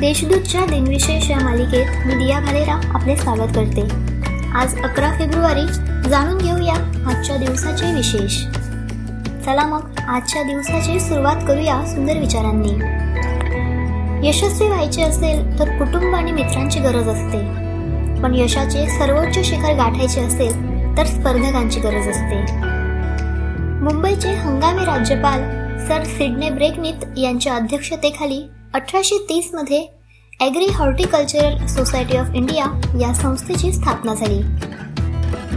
देशदूतच्या दिनविशेष या मालिकेत मी दिया भालेराव आपले स्वागत करते. आज अकरा फेब्रुवारी जाणून घेऊया आजच्या दिवसाचे विशेष. चला मग आजच्या दिवसाची सुरुवात करूया सुंदर विचारांनी. यशस्वी व्हायचे असेल तर कुटुंब आणि मित्रांची गरज असते. पण यशाचे सर्वोच्च शिखर गाठायचे असेल तर स्पर्धकांची गरज असते. मुंबईचे हंगामी राज्यपाल सर सिडने ब्रेकनित यांच्या अध्यक्षतेखाली अठराशे तीसमध्ये agri horticultural society of India या संस्थेची स्थापना झाली.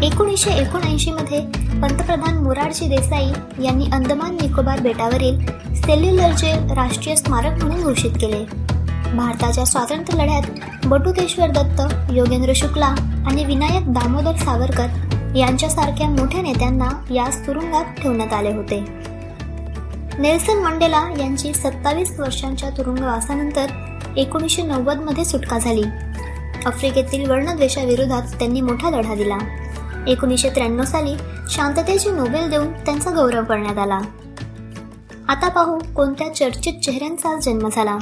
एकोणीसशे एकोणऐंशीमध्ये पंतप्रधान मोरारजी देसाई यांनी अंदमान निकोबार बेटावरील सेल्युलर जेल राष्ट्रीय स्मारक म्हणून घोषित केले. भारताच्या स्वातंत्र्य लढ्यात बटुकेश्वर दत्त योगेंद्र शुक्ला आणि विनायक दामोदर सावरकर यांच्यासारख्या मोठ्या नेत्यांना या तुरुंगात ठेवण्यात आले होते. नेल्सन मंडेला यांची सत्तावीस वर्षांच्या तुरुंगवासानंतर एकोणीसशे नव्वदमध्ये सुटका झाली. आफ्रिकेतील वर्णद्वेषाविरोधात त्यांनी मोठा लढा दिला. एकोणीसशे त्र्याण्णव साली शांततेची नोबेल देऊन त्यांचा गौरव करण्यात आला. आता पाहू कोणत्या चर्चित चेहऱ्यांचा जन्म झाला.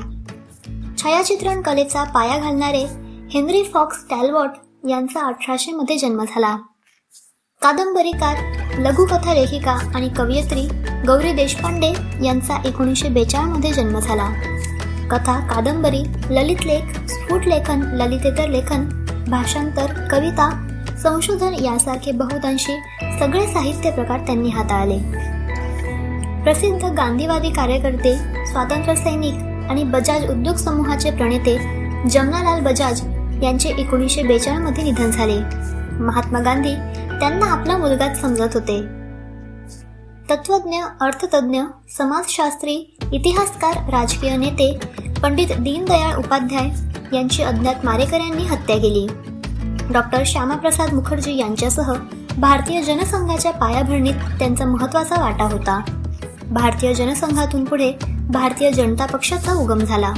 छायाचित्रण कलेचा पाया घालणारे हेनरी फॉक्स टॅलवॉट यांचा अठराशे मध्ये जन्म झाला. कादंबरीकार लघुकथा लेखिका आणि कवयित्री गौरी देशपांडे यांचा एकोणीसशे बेचाळमध्ये जन्म झाला. कथा कादंबरी ललित लेख स्फुट लेखन ललितेतर लेखन भाषांतर कविता संशोधन यासारखे बहुतांशी सगळे साहित्य प्रकार त्यांनी हाताळले. प्रसिद्ध गांधीवादी कार्यकर्ते स्वातंत्र्य सैनिक आणि बजाज उद्योग समूहाचे प्रणेते जमनालाल बजाज यांचे एकोणीसशे बेचाळमध्ये निधन झाले. महात्मा गांधी त्यांना आपला मुलगाच समजत होते. तत्वज्ञ अर्थतज्ञ समाजशास्त्री इतिहासकार राजकीय नेते पंडित दीनदयाळ उपाध्याय यांची अज्ञात मारेकऱ्यांनी हत्या केली. डॉक्टर श्यामाप्रसाद मुखर्जी यांच्यासह भारतीय जनसंघाच्या पायाभरणीत त्यांचा महत्त्वाचा वाटा होता. भारतीय जनसंघातून पुढे भारतीय जनता पक्षाचा उगम झाला.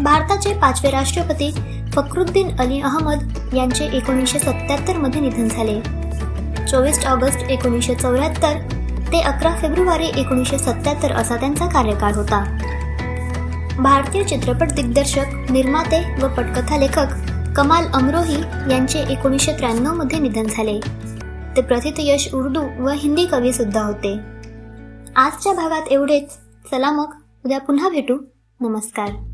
भारताचे पाचवे राष्ट्रपती फखरुद्दीन अली अहमद यांचे एकोणीसशे सत्याहत्तरमध्ये निधन झाले. चोवीस ऑगस्ट एकोणीसशे चौऱ्याहत्तर ते अकरा फेब्रुवारी एकोणीसशे सत्याहत्तर असा त्यांचा कार्यकाळ होता. भारतीय चित्रपट दिग्दर्शक निर्माते व पटकथा लेखक कमाल अमरोही यांचे एकोणीसशे त्र्याण्णवमध्ये निधन झाले. ते प्रथित यश उर्दू व हिंदी कवी सुद्धा होते. आजच्या भागात एवढेच. चला मग उद्या पुन्हा भेटू. नमस्कार.